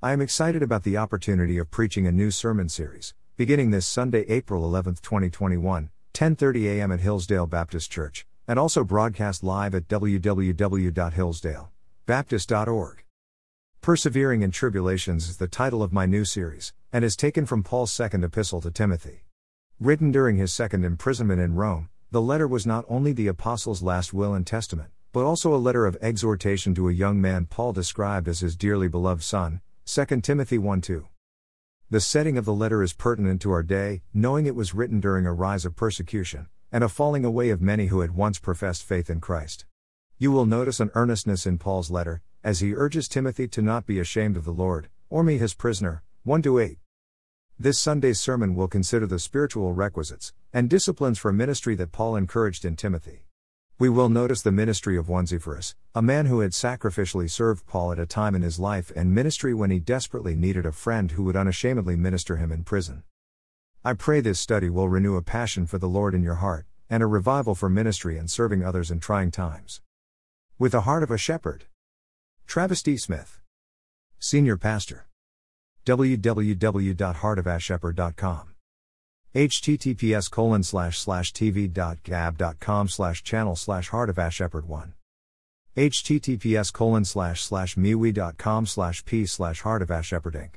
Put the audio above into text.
I am excited about the opportunity of preaching a new sermon series, beginning this Sunday, April 11, 2021, 10:30 a.m. at Hillsdale Baptist Church, and also broadcast live at www.hillsdalebaptist.org. Persevering in Tribulations is the title of my new series, and is taken from Paul's second epistle to Timothy. Written during his second imprisonment in Rome, the letter was not only the apostle's last will and testament, but also a letter of exhortation to a young man Paul described as his dearly beloved son, 2 Timothy 1 2. The setting of the letter is pertinent to our day, knowing it was written during a rise of persecution, and a falling away of many who had once professed faith in Christ. You will notice an earnestness in Paul's letter, as he urges Timothy to not be ashamed of the Lord, or me his prisoner, 1 8. This Sunday's sermon will consider the spiritual requisites and disciplines for ministry that Paul encouraged in Timothy. We will notice the ministry of Onesiphorus, a man who had sacrificially served Paul at a time in his life and ministry when he desperately needed a friend who would unashamedly minister him in prison. I pray this study will renew a passion for the Lord in your heart, and a revival for ministry and serving others in trying times. With the heart of a shepherd. Travis D. Smith, Senior Pastor. www.heartofashepherd.com https colon slash slash tv.gab.com slash channel slash heart of shepherd 1 https colon slash slash mewe.com slash p slash heart of shepherd inc